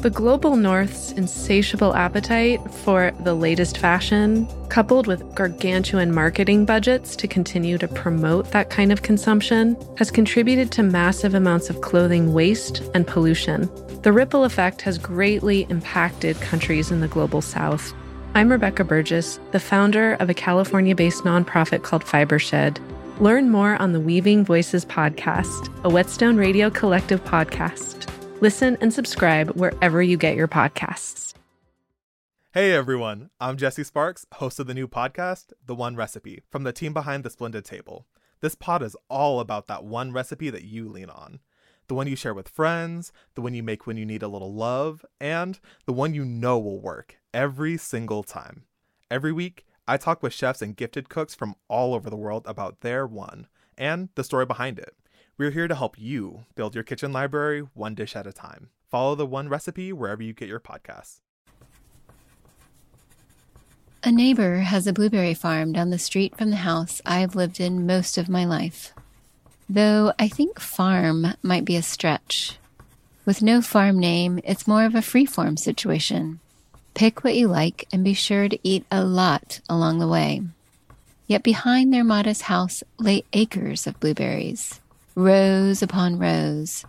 The global north's insatiable appetite for the latest fashion, coupled with gargantuan marketing budgets to continue to promote that kind of consumption, has contributed to massive amounts of clothing waste and pollution. The ripple effect has greatly impacted countries in the global south. I'm Rebecca Burgess, the founder of a California based nonprofit called Fibershed. Learn more on the Weaving Voices podcast, a Whetstone Radio Collective podcast. Listen and subscribe wherever you get your podcasts. Hey everyone, I'm Jesse Sparks, host of the new podcast, The One Recipe, from the team behind The Splendid Table. This pod is all about that one recipe that you lean on. The one you share with friends, the one you make when you need a little love, and the one you know will work every single time. Every week, I talk with chefs and gifted cooks from all over the world about their one and the story behind it. We're here to help you build your kitchen library one dish at a time. Follow the one recipe wherever you get your podcasts. A neighbor has a blueberry farm down the street from the house I've lived in most of my life. Though I think farm might be a stretch. With no farm name, it's more of a freeform situation. Pick what you like and be sure to eat a lot along the way. Yet behind their modest house lay acres of blueberries rows upon rows,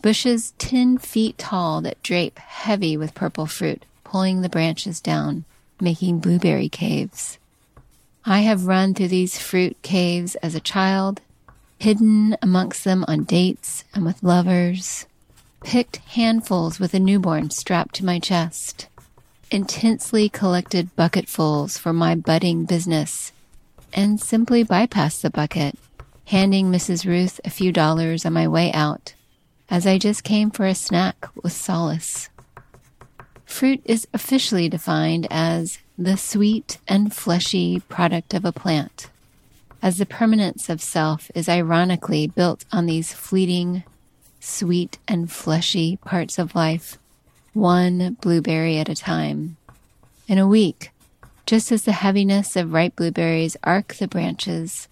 bushes 10 feet tall that drape heavy with purple fruit, pulling the branches down, making blueberry caves. I have run through these fruit caves as a child, hidden amongst them on dates and with lovers, picked handfuls with a newborn strapped to my chest, intensely collected bucketfuls for my budding business, and simply bypassed the bucket handing Mrs. Ruth a few dollars on my way out, as I just came for a snack with solace. Fruit is officially defined as the sweet and fleshy product of a plant, as the permanence of self is ironically built on these fleeting, sweet and fleshy parts of life, one blueberry at a time. In a week, just as the heaviness of ripe blueberries arc the branches,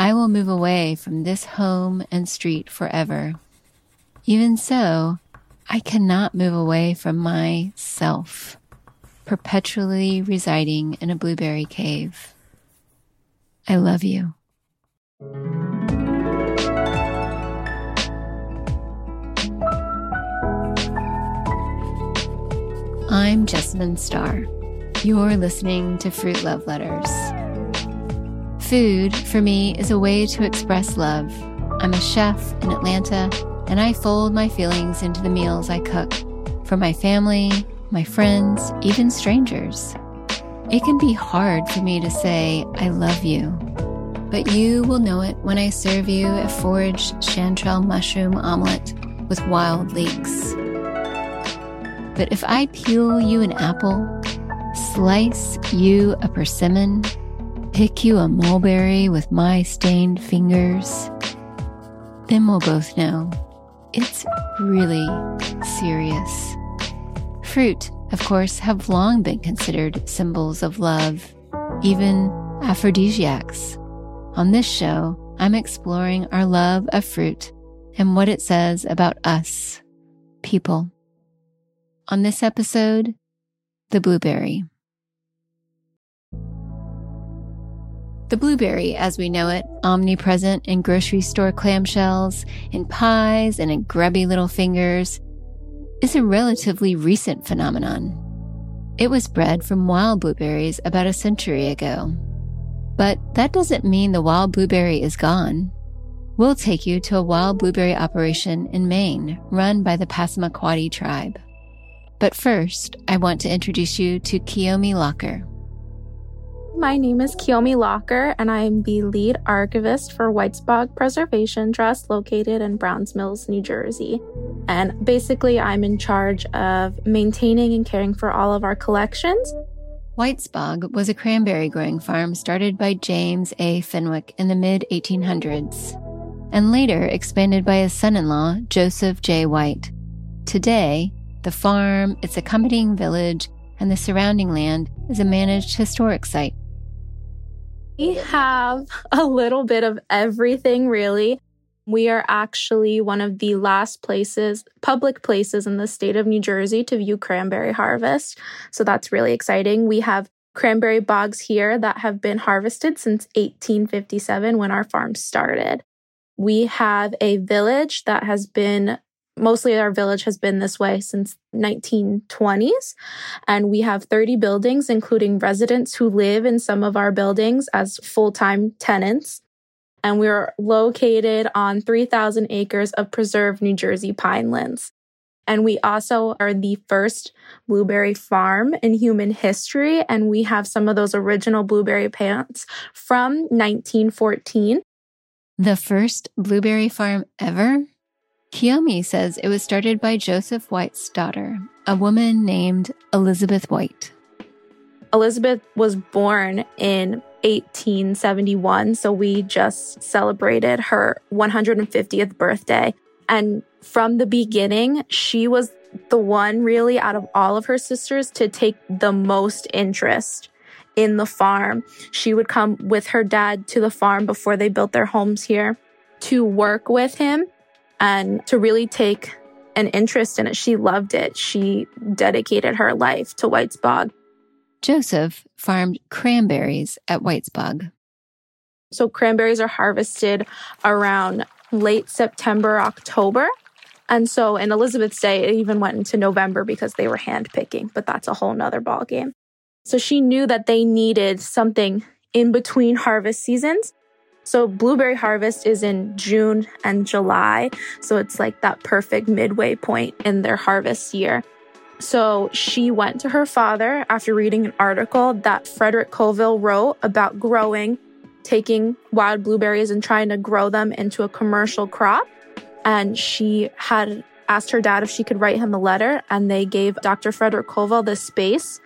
I will move away from this home and street forever. Even so, I cannot move away from myself, perpetually residing in a blueberry cave. I love you. I'm Jessamine Starr. You're listening to Fruit Love Letters. Food, for me, is a way to express love. I'm a chef in Atlanta, and I fold my feelings into the meals I cook for my family, my friends, even strangers. It can be hard for me to say, I love you, but you will know it when I serve you a foraged chanterelle mushroom omelet with wild leeks. But if I peel you an apple, slice you a persimmon, pick you a mulberry with my stained fingers, then we'll both know it's really serious. Fruit, of course, have long been considered symbols of love, even aphrodisiacs. On this show, I'm exploring our love of fruit and what it says about us, people. On this episode, the blueberry. The blueberry, as we know it, omnipresent in grocery store clamshells, in pies, and in grubby little fingers, is a relatively recent phenomenon. It was bred from wild blueberries about a century ago. But that doesn't mean the wild blueberry is gone. We'll take you to a wild blueberry operation in Maine run by the Passamaquoddy tribe. But first, I want to introduce you to Kiyomi Locker. My name is Kiyomi Locker, and I am the lead archivist for Whitesbog Preservation Trust located in Browns Mills, New Jersey. And basically, I'm in charge of maintaining and caring for all of our collections. Whitesbog was a cranberry growing farm started by James A. Fenwick in the mid 1800s, and later expanded by his son in law, Joseph J. White. Today, the farm, its accompanying village, and the surrounding land is a managed historic site. We have a little bit of everything, really. We are actually one of the last places, public places in the state of New Jersey to view cranberry harvest. So that's really exciting. We have cranberry bogs here that have been harvested since 1857 when our farm started. We have a village that has been mostly our village has been this way since 1920s and we have 30 buildings including residents who live in some of our buildings as full-time tenants and we're located on 3,000 acres of preserved New Jersey pinelands. And we also are the first blueberry farm in human history. And we have some of those original blueberry plants from 1914. The first blueberry farm ever? Kiyomi says it was started by Joseph White's daughter, a woman named Elizabeth White. Elizabeth was born in 1871. So we just celebrated her 150th birthday. And from the beginning, she was the one really out of all of her sisters to take the most interest in the farm. She would come with her dad to the farm before they built their homes here to work with him and to really take an interest in it. She loved it. She dedicated her life to Whitesbog. Joseph farmed cranberries at Whitesbog. So cranberries are harvested around late September, October. And so in Elizabeth's day, it even went into November because they were hand picking, but that's a whole nother ballgame. So she knew that they needed something in between harvest seasons. So blueberry harvest is in June and July. So it's like that perfect midway point in their harvest year. So she went to her father after reading an article that Frederick Coville wrote about growing, taking wild blueberries and trying to grow them into a commercial crop. And she had asked her dad if she could write him a letter, and they gave Dr. Frederick Coville the space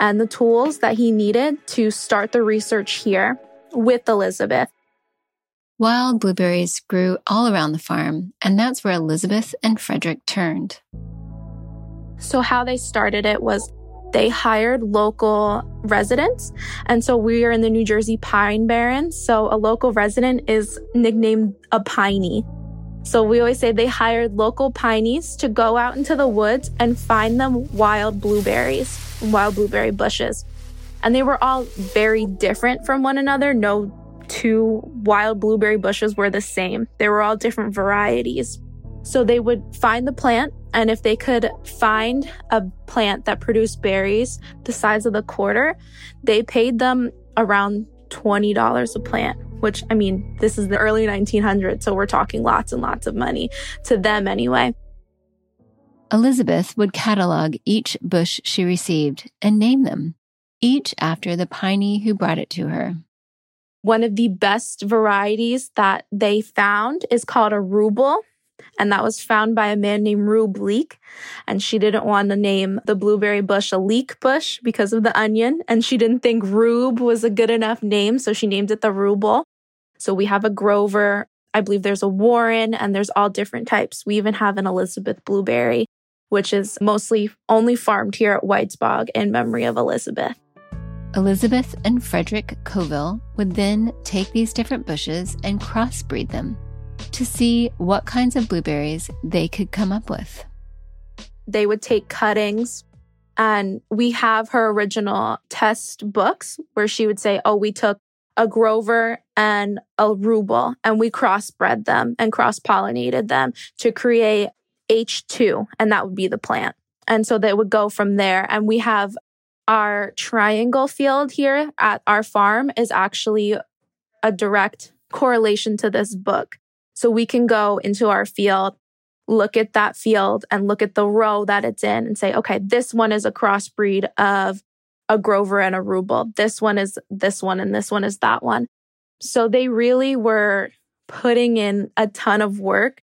and the tools that he needed to start the research here with Elizabeth. Wild blueberries grew all around the farm, and that's where Elizabeth and Frederick turned. So, how they started it was they hired local residents. And so we are in the New Jersey Pine Barrens. So a local resident is nicknamed a piney. So we always say they hired local pineys to go out into the woods and find them wild blueberries, wild blueberry bushes. And they were all very different from one another. No two wild blueberry bushes were the same. They were all different varieties. So they would find the plant, and if they could find a plant that produced berries the size of the quarter, they paid them around $20 a plant, which I mean, this is the early 1900s, so we're talking lots and lots of money to them anyway. Elizabeth would catalog each bush she received and name them, each after the piney who brought it to her. One of the best varieties that they found is called a Rubel. And that was found by a man named Rube Leek. And she didn't want to name the blueberry bush a leek bush because of the onion. And she didn't think Rube was a good enough name. So she named it the Rubel. So we have a Grover. I believe there's a Warren and there's all different types. We even have an Elizabeth blueberry, which is mostly only farmed here at Whitesbog in memory of Elizabeth. Elizabeth and Frederick Coville would then take these different bushes and crossbreed them to see what kinds of blueberries they could come up with. They would take cuttings, and we have her original test books where she would say, Oh, we took a Grover and a Rubel, and we crossbred them and cross pollinated them to create H2, and that would be the plant. And so they would go from there. And we have our triangle field here at our farm is actually a direct correlation to this book. So we can go into our field, look at that field and look at the row that it's in and say, okay, this one is a crossbreed of a Grover and a Rubel. This one is this one and this one is that one. So they really were putting in a ton of work.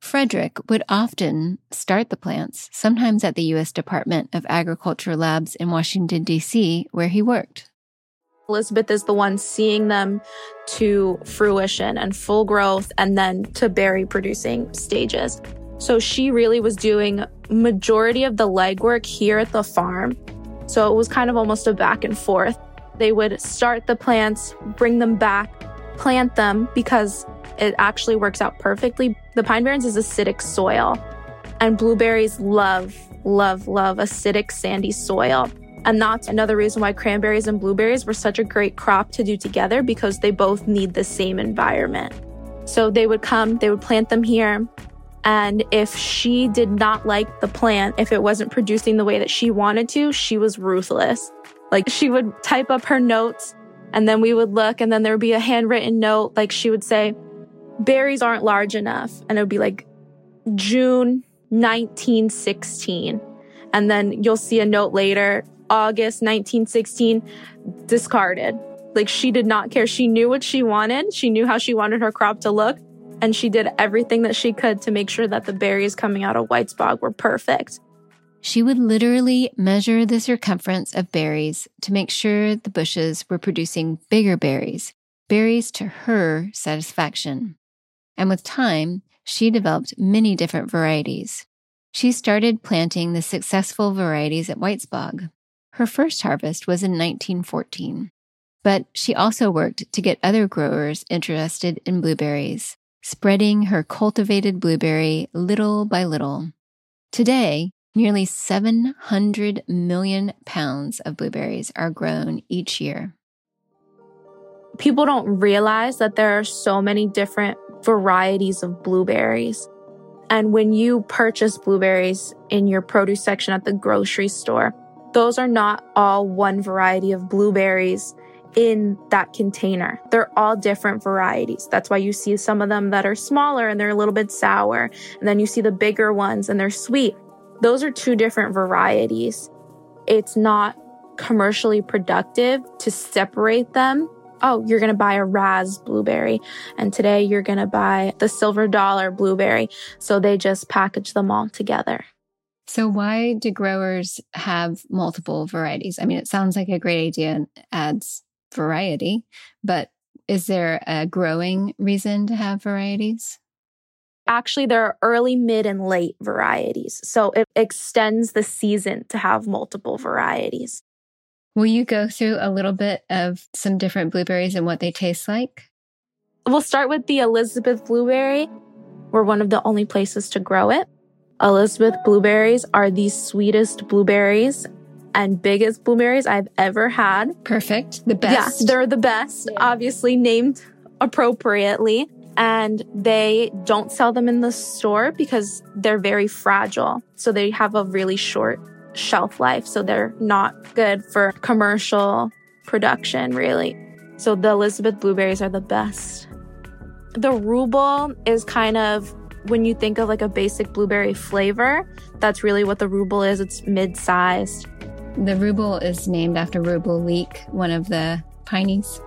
Frederick would often start the plants, sometimes at the U.S. Department of Agriculture labs in Washington, D.C., where he worked. Elizabeth is the one seeing them to fruition and full growth and then to berry producing stages. So she really was doing majority of the legwork here at the farm. So it was kind of almost a back and forth. They would start the plants, bring them back, plant them because it actually works out perfectly. The Pine Barrens is acidic soil, and blueberries love, love, love acidic, sandy soil. And that's another reason why cranberries and blueberries were such a great crop to do together because they both need the same environment. So they would come, they would plant them here. And if she did not like the plant, if it wasn't producing the way that she wanted to, she was ruthless. Like she would type up her notes and then we would look and then there would be a handwritten note. Like she would say, berries aren't large enough. And it would be like June 1916. And then you'll see a note later, August 1916, discarded. Like she did not care. She knew what she wanted. She knew how she wanted her crop to look. And she did everything that she could to make sure that the berries coming out of Whitesbog were perfect. She would literally measure the circumference of berries to make sure the bushes were producing bigger berries, berries to her satisfaction. And with time, she developed many different varieties. She started planting the successful varieties at Whitesbog. Her first harvest was in 1914. But she also worked to get other growers interested in blueberries, spreading her cultivated blueberry little by little. Today, nearly 700 million pounds of blueberries are grown each year. People don't realize that there are so many different varieties of blueberries. And when you purchase blueberries in your produce section at the grocery store, those are not all one variety of blueberries in that container. They're all different varieties. That's why you see some of them that are smaller and they're a little bit sour. And then you see the bigger ones and they're sweet. Those are two different varieties. It's not commercially productive to separate them. Oh, you're going to buy a Raz blueberry and today you're going to buy the silver dollar blueberry. So they just package them all together. So, why do growers have multiple varieties? I mean, it sounds like a great idea and adds variety, but is there a growing reason to have varieties? Actually, there are early, mid, and late varieties. So it extends the season to have multiple varieties. Will you go through a little bit of some different blueberries and what they taste like? We'll start with the Elizabeth blueberry. We're one of the only places to grow it. Elizabeth blueberries are the sweetest blueberries and biggest blueberries I've ever had. Perfect. The best. Yeah, they're the best, yeah. obviously named appropriately. And they don't sell them in the store because they're very fragile. So they have a really short shelf life. So they're not good for commercial production, really. So the Elizabeth blueberries are the best. The Rubel is kind of when you think of like a basic blueberry flavor, that's really what the Rubel is. It's mid sized. The ruble is named after Rubel Leake, one of the pineys.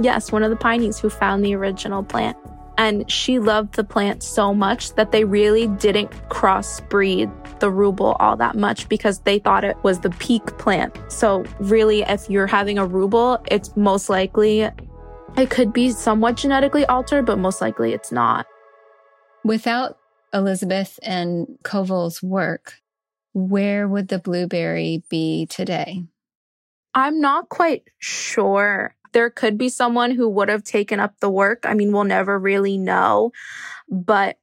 Yes, one of the pineys who found the original plant. And she loved the plant so much that they really didn't crossbreed the Rubel all that much because they thought it was the peak plant. So, really, if you're having a Rubel, it's most likely, it could be somewhat genetically altered, but most likely it's not. Without Elizabeth and Coville's work, where would the blueberry be today? I'm not quite sure. There could be someone who would have taken up the work. I mean, we'll never really know. But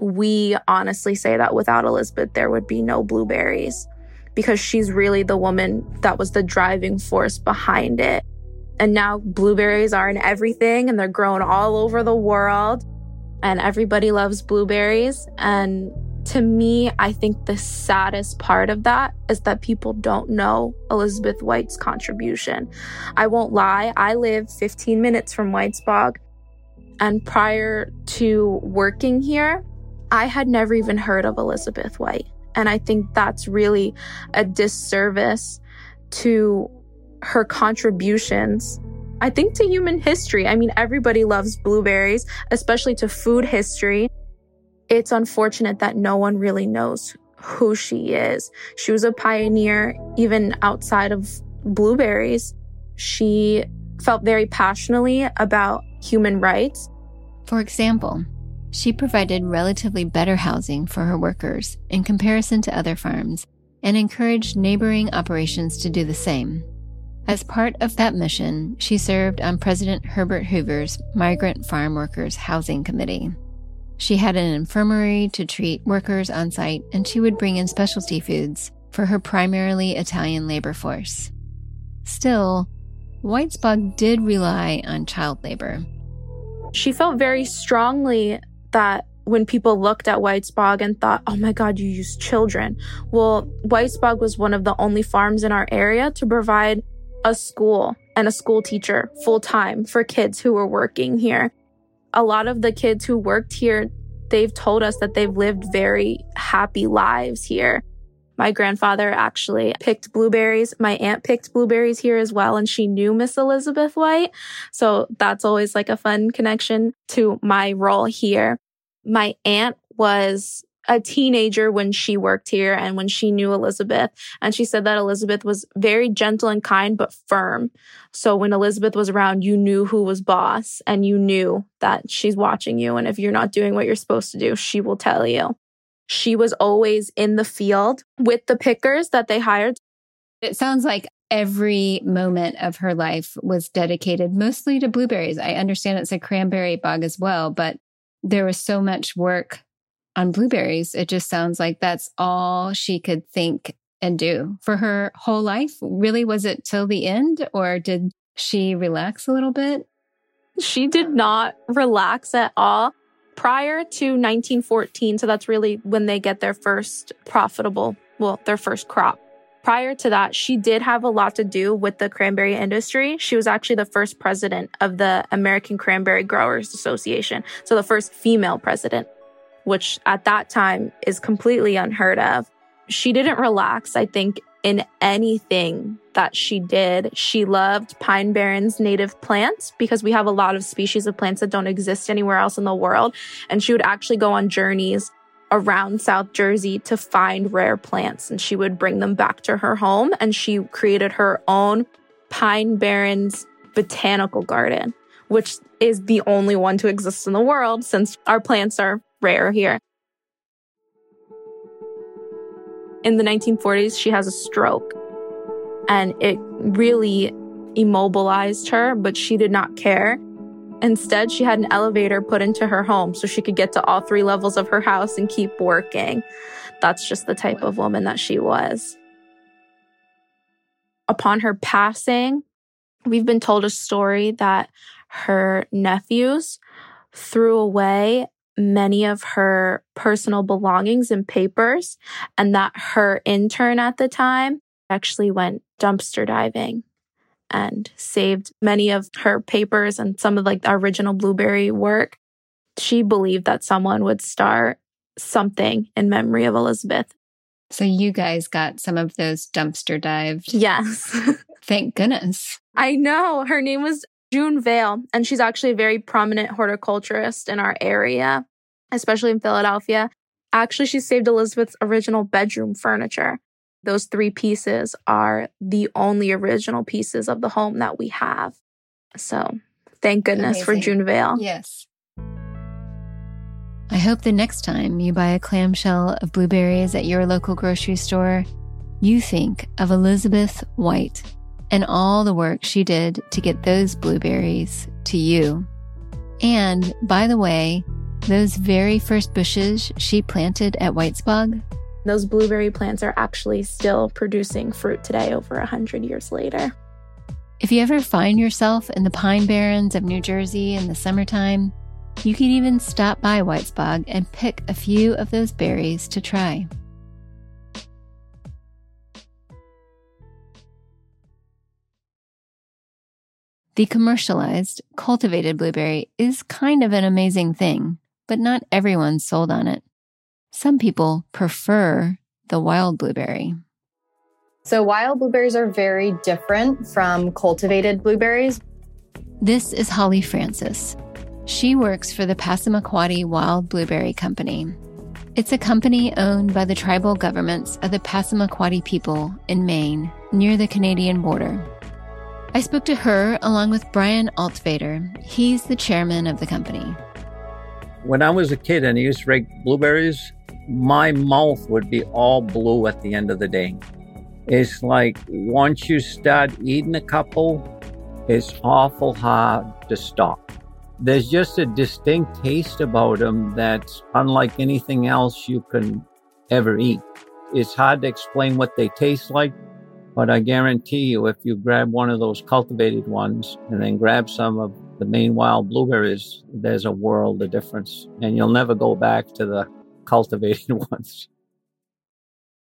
we honestly say that without Elizabeth, there would be no blueberries because she's really the woman that was the driving force behind it. And now blueberries are in everything and they're grown all over the world. And everybody loves blueberries. And to me, I think the saddest part of that is that people don't know Elizabeth White's contribution. I won't lie, I live 15 minutes from Whitesbog. And prior to working here, I had never even heard of Elizabeth White. And I think that's really a disservice to her contributions. I think to human history. I mean, everybody loves blueberries, especially to food history it's unfortunate that no one really knows who she is. She was a pioneer even outside of blueberries. She felt very passionately about human rights. For example, she provided relatively better housing for her workers in comparison to other farms and encouraged neighboring operations to do the same. As part of that mission, she served on President Herbert Hoover's Migrant Farm Workers Housing Committee. She had an infirmary to treat workers on site, and she would bring in specialty foods for her primarily Italian labor force. Still, Whitesbog did rely on child labor. She felt very strongly that when people looked at Whitesbog and thought, oh my God, you use children. Well, Whitesbog was one of the only farms in our area to provide a school and a school teacher full time for kids who were working here. A lot of the kids who worked here, they've told us that they've lived very happy lives here. My grandfather actually picked blueberries. My aunt picked blueberries here as well, and she knew Miss Elizabeth White. So that's always like a fun connection to my role here. My aunt was a teenager when she worked here and when she knew Elizabeth. And she said that Elizabeth was very gentle and kind, but firm. So when Elizabeth was around, you knew who was boss and you knew that she's watching you. And if you're not doing what you're supposed to do, she will tell you. She was always in the field with the pickers that they hired. It sounds like every moment of her life was dedicated mostly to blueberries. I understand it's a cranberry bog as well, but there was so much work on blueberries. It just sounds like that's all she could think and do for her whole life. Really, was it till the end or did she relax a little bit? She did not relax at all prior to 1914. So that's really when they get their first profitable, well, their first crop. Prior to that, she did have a lot to do with the cranberry industry. She was actually the first president of the American Cranberry Growers Association. So the first female president which at that time is completely unheard of. She didn't relax, I think, in anything that she did. She loved Pine Barrens native plants because we have a lot of species of plants that don't exist anywhere else in the world. And she would actually go on journeys around South Jersey to find rare plants and she would bring them back to her home. And she created her own Pine Barrens botanical garden, which is the only one to exist in the world since our plants are rare here. In the 1940s, she has a stroke and it really immobilized her, but she did not care. Instead, she had an elevator put into her home so she could get to all three levels of her house and keep working. That's just the type of woman that she was. Upon her passing, we've been told a story that her nephews threw away many of her personal belongings and papers, and that her intern at the time actually went dumpster diving and saved many of her papers and some of like the original blueberry work. She believed that someone would start something in memory of Elizabeth. So you guys got some of those dumpster dived. Yes. Thank goodness. I know. Her name was June Vale, and she's actually a very prominent horticulturist in our area, especially in Philadelphia. Actually, she saved Elizabeth's original bedroom furniture. Those three pieces are the only original pieces of the home that we have. So, thank goodness Amazing. for June Vale. Yes. I hope the next time you buy a clamshell of blueberries at your local grocery store, you think of Elizabeth White and all the work she did to get those blueberries to you. And by the way, those very first bushes she planted at Whitesbog, those blueberry plants are actually still producing fruit today over a hundred years later. If you ever find yourself in the Pine Barrens of New Jersey in the summertime, you can even stop by Whitesbog and pick a few of those berries to try. The commercialized, cultivated blueberry is kind of an amazing thing, but not everyone's sold on it. Some people prefer the wild blueberry. So, wild blueberries are very different from cultivated blueberries. This is Holli Francis. She works for the Passamaquoddy Wild Blueberry Company. It's a company owned by the tribal governments of the Passamaquoddy people in Maine, near the Canadian border. I spoke to her along with Brian Altvater. He's the chairman of the company. When I was a kid and I used to rake blueberries, my mouth would be all blue at the end of the day. It's like once you start eating a couple, it's awful hard to stop. There's just a distinct taste about them that's unlike anything else you can ever eat. It's hard to explain what they taste like, but I guarantee you, if you grab one of those cultivated ones and then grab some of the Maine wild blueberries, there's a world of difference. And you'll never go back to the cultivated ones.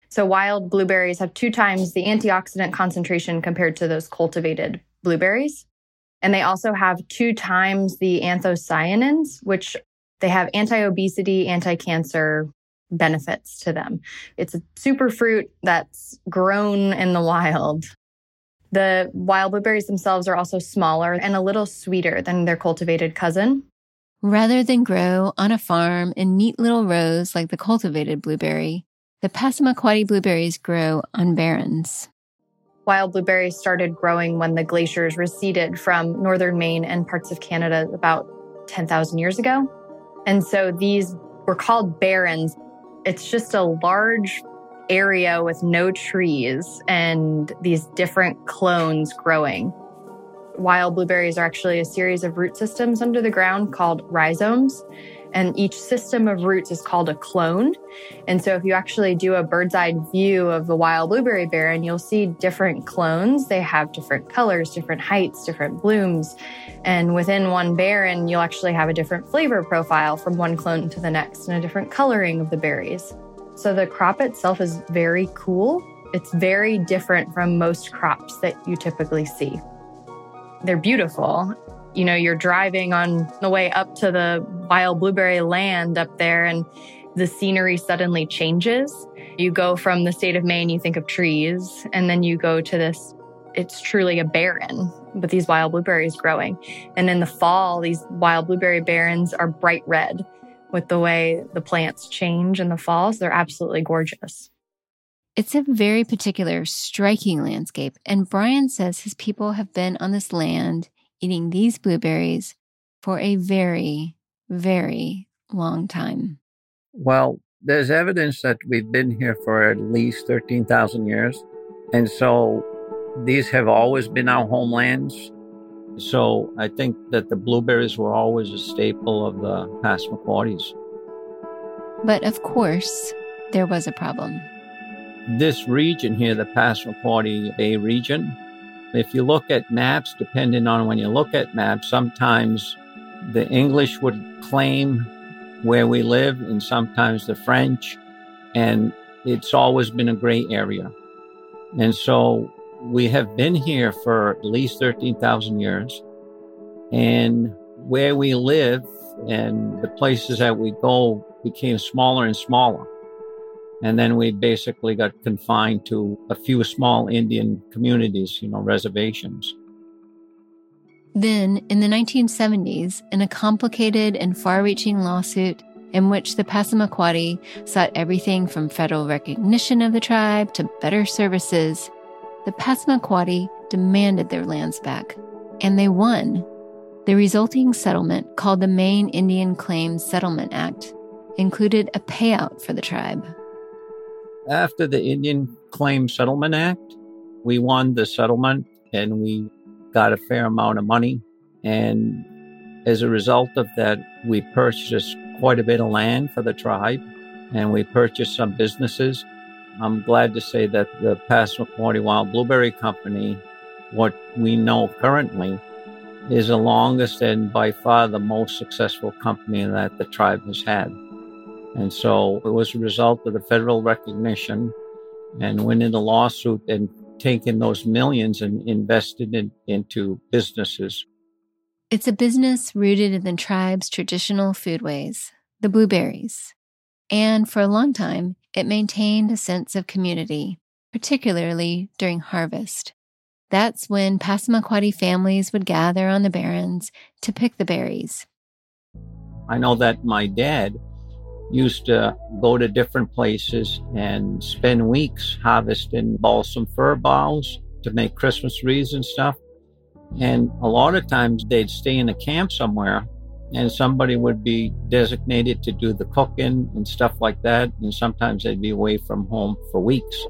So, wild blueberries have two times the antioxidant concentration compared to those cultivated blueberries. And they also have two times the anthocyanins, which they have anti obesity, anti cancer benefits to them. It's a super fruit that's grown in the wild. The wild blueberries themselves are also smaller and a little sweeter than their cultivated cousin. Rather than grow on a farm in neat little rows like the cultivated blueberry, the Passamaquoddy blueberries grow on barrens. Wild blueberries started growing when the glaciers receded from northern Maine and parts of Canada about 10,000 years ago. And so these were called barrens. It's just a large area with no trees and these different clones growing. Wild blueberries are actually a series of root systems under the ground called rhizomes. And each system of roots is called a clone. And so if you actually do a bird's eye view of the wild blueberry barren, you'll see different clones. They have different colors, different heights, different blooms. And within one barren, you'll actually have a different flavor profile from one clone to the next and a different coloring of the berries. So the crop itself is very cool. It's very different from most crops that you typically see. They're beautiful. You know, you're driving on the way up to the wild blueberry land up there, and the scenery suddenly changes. You go from the state of Maine, you think of trees, and then you go to this, it's truly a barren with these wild blueberries growing. And in the fall, these wild blueberry barrens are bright red with the way the plants change in the falls. They're absolutely gorgeous. It's a very particular, striking landscape, and Brian says his people have been on this land eating these blueberries for a very, very long time. Well, there's evidence that we've been here for at least 13,000 years. And so these have always been our homelands. So I think that the blueberries were always a staple of the Passamaquoddies. But of course, there was a problem. This region here, the Passamaquoddy Bay region, if you look at maps, depending on when you look at maps, sometimes the English would claim where we live and sometimes the French. And it's always been a gray area. And so we have been here for at least 13,000 years. And where we live and the places that we go became smaller and smaller. And then we basically got confined to a few small Indian communities, you know, reservations. Then, in the 1970s, in a complicated and far reaching lawsuit in which the Passamaquoddy sought everything from federal recognition of the tribe to better services, the Passamaquoddy demanded their lands back, and they won. The resulting settlement, called the Maine Indian Claims Settlement Act, included a payout for the tribe. After the Indian Claim Settlement Act, we won the settlement and we got a fair amount of money. And as a result of that, we purchased quite a bit of land for the tribe and we purchased some businesses I'm glad to say that the Passamaquoddy Wild Blueberry Company, what we know currently, is the longest and by far the most successful company that the tribe has had. And so it was a result of the federal recognition and winning the lawsuit and taking those millions and invested in, into businesses. It's a business rooted in the tribe's traditional foodways, the blueberries. And for a long time, it maintained a sense of community, particularly during harvest. That's when Passamaquoddy families would gather on the barrens to pick the berries. I know that my dad used to go to different places and spend weeks harvesting balsam fir boughs to make Christmas wreaths and stuff. And a lot of times they'd stay in a camp somewhere and somebody would be designated to do the cooking and stuff like that. And sometimes they'd be away from home for weeks.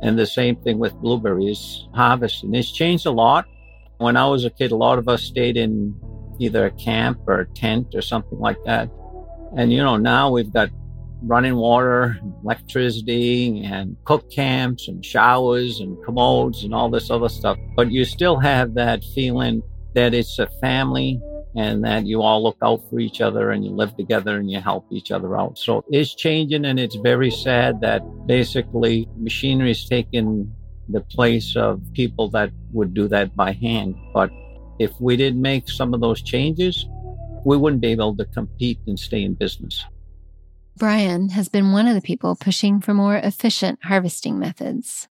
And the same thing with blueberries harvesting. It's changed a lot. When I was a kid, a lot of us stayed in either a camp or a tent or something like that. And, you know, now we've got running water, electricity, and cook camps and showers and commodes and all this other stuff. But you still have that feeling that it's a family and that you all look out for each other and you live together and you help each other out. So it's changing and it's very sad that basically machinery is taking the place of people that would do that by hand. But if we didn't make some of those changes, we wouldn't be able to compete and stay in business. Brian has been one of the people pushing for more efficient harvesting methods.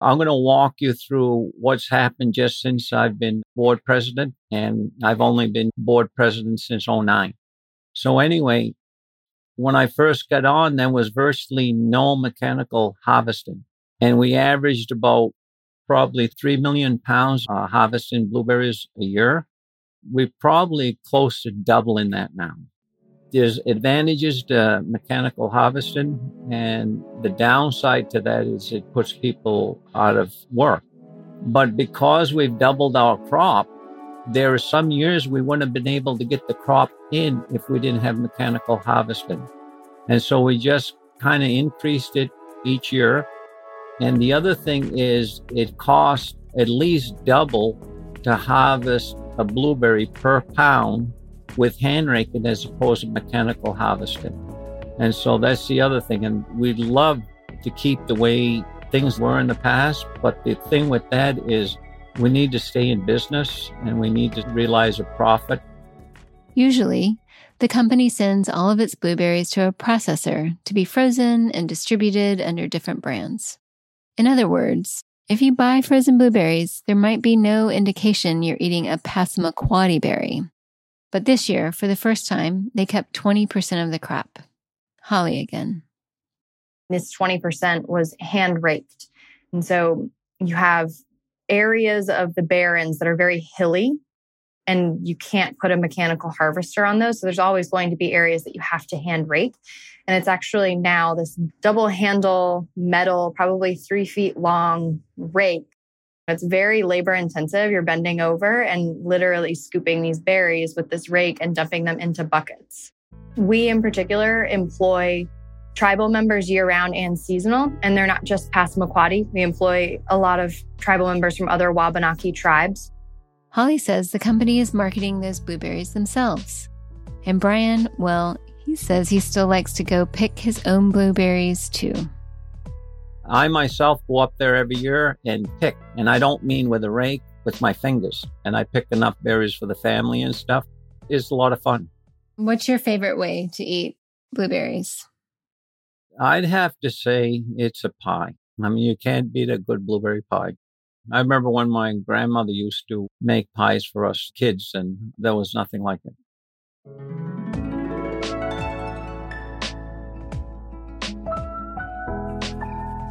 I'm going to walk you through what's happened just since I've been board president, and I've only been board president since 09. So, anyway, when I first got on, there was virtually no mechanical harvesting, and we averaged about probably 3 million pounds uh, harvesting blueberries a year. We're probably close to doubling that now there's advantages to mechanical harvesting, and the downside to that is it puts people out of work. But because we've doubled our crop, there are some years we wouldn't have been able to get the crop in if we didn't have mechanical harvesting. And so we just kind of increased it each year. And the other thing is it costs at least double to harvest a blueberry per pound with hand raking as opposed to mechanical harvesting. And so that's the other thing. And we'd love to keep the way things were in the past. But the thing with that is we need to stay in business and we need to realize a profit. Usually, the company sends all of its blueberries to a processor to be frozen and distributed under different brands. In other words, if you buy frozen blueberries, there might be no indication you're eating a Passamaquoddy berry, but this year, for the first time, they kept 20% of the crop. Holli again. This 20% was hand raked. And so you have areas of the barrens that are very hilly and you can't put a mechanical harvester on those. So there's always going to be areas that you have to hand rake. And it's actually now this double handle metal, probably three feet long rake it's very labor intensive. You're bending over and literally scooping these berries with this rake and dumping them into buckets. We, in particular, employ tribal members year round and seasonal, and they're not just Passamaquoddy. We employ a lot of tribal members from other Wabanaki tribes. Holli says the company is marketing those blueberries themselves. And Brian, well, he says he still likes to go pick his own blueberries too. I myself go up there every year and pick, and I don't mean with a rake, with my fingers. And I pick enough berries for the family and stuff. It's a lot of fun. What's your favorite way to eat blueberries? I'd have to say it's a pie. I mean, you can't beat a good blueberry pie. I remember when my grandmother used to make pies for us kids, and there was nothing like it.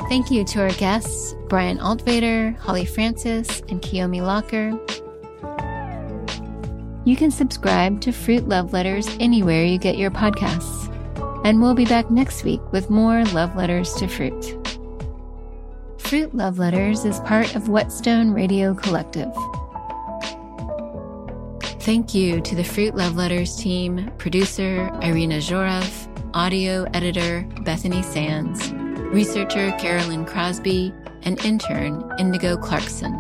Thank you to our guests, Brian Altvater, Holli Francis, and Kiyomi Locker. You can subscribe to Fruit Love Letters anywhere you get your podcasts. And we'll be back next week with more love letters to fruit. Fruit Love Letters is part of Whetstone Radio Collective. Thank you to the Fruit Love Letters team, producer Irina Zhorov, audio editor Bethany Sands researcher Carolyn Crosby, and intern Indigo Clarkson.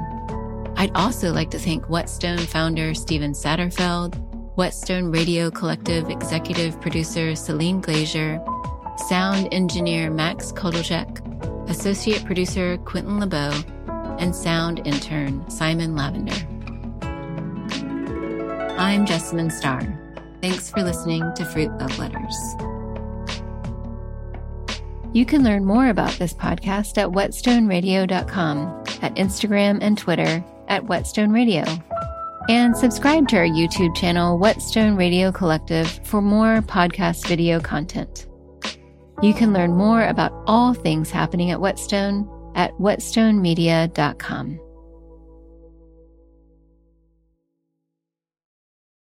I'd also like to thank Whetstone founder Stephen Satterfield, Whetstone Radio Collective executive producer Celine Glazier, sound engineer Max Kodelchek, associate producer Quentin LeBeau, and sound intern Simon Lavender. I'm Jessamine Starr. Thanks for listening to Fruit Love Letters. You can learn more about this podcast at whetstoneradio.com, at Instagram and Twitter at Whetstone Radio. And subscribe to our YouTube channel, Whetstone Radio Collective, for more podcast video content. You can learn more about all things happening at Whetstone at whetstonemedia.com.